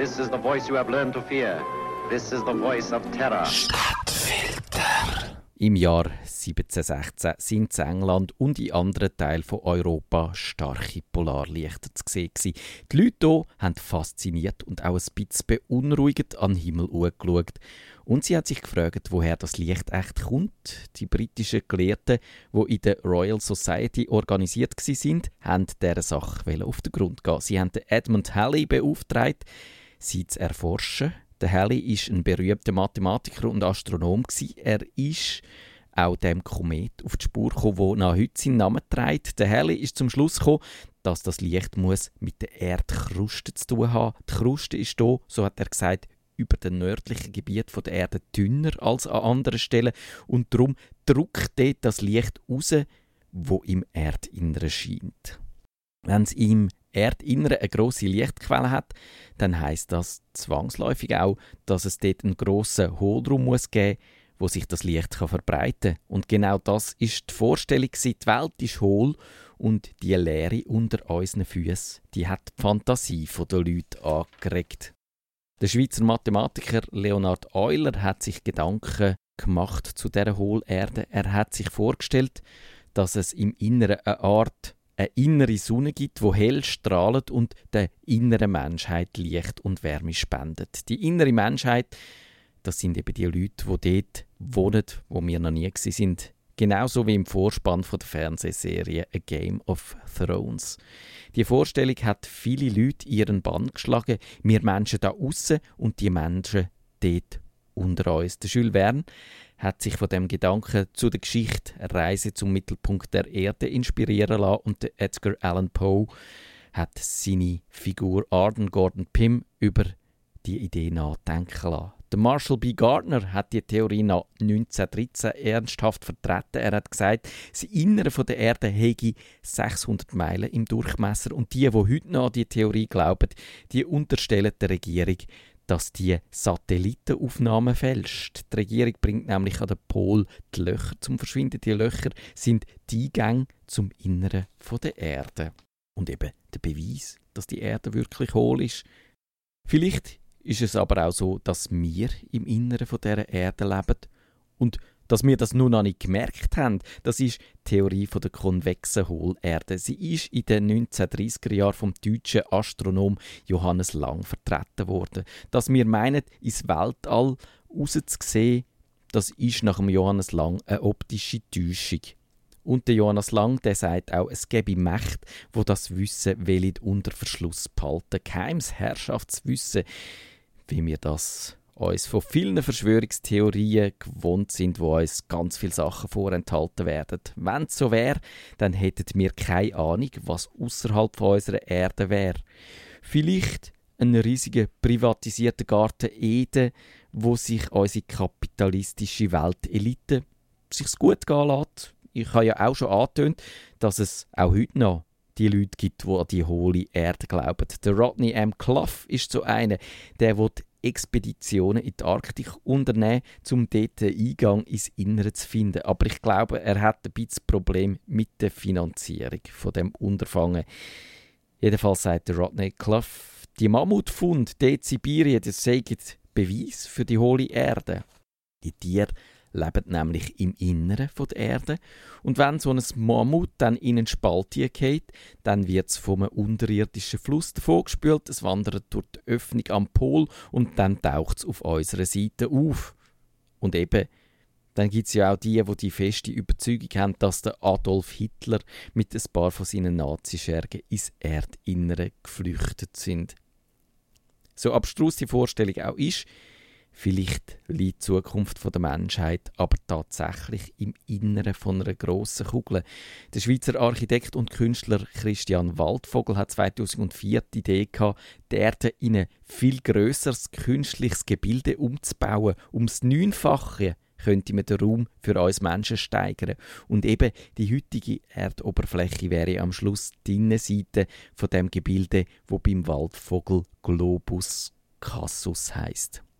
This is the voice you have learned to fear. This is the voice of terror. Stadtfilter. Im Jahr 1716 sind in England und in anderen Teilen von Europa starke Polarlichter zu sehen. Die Leute hier haben fasziniert und auch ein bisschen beunruhigend an den Himmel angeschaut. Und sie hat sich gefragt, woher das Licht echt kommt. Die britischen Gelehrten, die in der Royal Society organisiert sind, haben dieser Sache auf den Grund gehen. Sie haben Edmund Halley beauftragt, sie zu erforschen der Halley ist ein berühmter Mathematiker und Astronom. Er ist auch dem Komet auf die Spur gekommen, der nach heute seinen Namen trägt. Der Halley ist zum Schluss gekommen, dass das Licht muss mit der Erdkruste zu tun haben. Die Kruste ist hier, so hat er gesagt, über dem nördlichen Gebiet der Erde dünner als an anderen Stellen und darum drückt dort das Licht raus, wo im Erdinneren scheint. Wenn es im Erdinneren eine grosse Lichtquelle hat, dann heißt das zwangsläufig auch, dass es dort einen grossen Hohlraum muss geben wo sich das Licht kann verbreiten kann. Und genau das ist die Vorstellung, die Welt ist hohl und die Leere unter unseren Füßen, die hat die Fantasie der Leute angeregt. Der Schweizer Mathematiker Leonhard Euler hat sich Gedanken gemacht zu der Hohlerde. Er hat sich vorgestellt, dass es im Inneren eine Art eine innere Sonne gibt, wo hell strahlt und der inneren Menschheit Licht und Wärme spendet. Die innere Menschheit, das sind eben die Leute, die dort wohnen, wo wir noch nie sind. Genauso wie im Vorspann von der Fernsehserie A Game of Thrones. Die Vorstellung hat viele Leute ihren Bann geschlagen. Wir Menschen da außen und die Menschen dort unter uns. Der Jules Verne hat sich von dem Gedanken zu der Geschichte Reise zum Mittelpunkt der Erde inspirieren lassen und Edgar Allan Poe hat seine Figur Arden Gordon Pym über die Idee nachdenken lassen. Der Marshall B. Gardner hat die Theorie nach 1913 ernsthaft vertreten. Er hat gesagt, das Innere der Erde hege 600 Meilen im Durchmesser und die, die heute noch an die Theorie glauben, die unterstellen der Regierung, dass die Satellitenaufnahmen fälscht. Die Regierung bringt nämlich an den Pol die Löcher zum Verschwinden. Die Löcher sind die Eingänge zum Inneren der Erde. Und eben der Beweis, dass die Erde wirklich hohl ist. Vielleicht ist es aber auch so, dass wir im Inneren dieser Erde leben und dass wir das nun noch nicht gemerkt haben, das ist die Theorie von der konvexen Hohlerde. Sie ist in den 1930er Jahren vom deutschen Astronom Johannes Lang vertreten worden. Dass wir meinen, ins Weltall rauszusehen, das ist nach dem Johannes Lang eine optische Täuschung. Und der Johannes Lang der sagt auch, es gebe Mächte, wo das Wissen will unter Verschluss behalten. Geheimes Herrschaftswissen, wie wir das uns von vielen Verschwörungstheorien gewohnt sind, wo uns ganz viele Sachen vorenthalten werden. Wenn es so wäre, dann hätten wir keine Ahnung, was außerhalb unserer Erde wäre. Vielleicht ein riesiger privatisierter Garten Eden, wo sich unsere kapitalistische Weltelite sich's gut gehen lässt. Ich habe ja auch schon angetönt, dass es auch heute noch die Leute gibt, die an die hohle Erde glauben. Der Rodney M. Clough ist so einer, der Expeditionen in die Arktik unternehmen, um dort einen Eingang ins Innere zu finden. Aber ich glaube, er hat ein bisschen Problem mit der Finanzierung von dem Unterfangen. Jedenfalls sagt Rodney Clough, die Mammutfund dort in Sibirien, das sei Beweis für die hohle Erde. Die Tiere leben nämlich im Inneren der Erde. Und wenn so ein Mammut dann in einen Spalt geht, dann wird es vom unterirdischen Fluss davongespült, es wandert durch die Öffnung am Pol und dann taucht es auf unserer Seite auf. Und eben, dann gibt es ja auch die, die die feste Überzeugung haben, dass der Adolf Hitler mit ein paar von seinen Nazischergen ins Erdinnere geflüchtet sind. So abstrus die Vorstellung auch ist, Vielleicht liegt die Zukunft der Menschheit aber tatsächlich im Inneren von einer grossen Kugel. Der Schweizer Architekt und Künstler Christian Waldvogel hat 2004 die Idee gehabt, die Erde in ein viel grösseres künstliches Gebilde umzubauen, ums Neunfache könnte man den Raum für uns Menschen steigern. Und eben die heutige Erdoberfläche wäre am Schluss die Innenseite von dem Gebilde, wo beim Waldvogel Globus Cassus heißt.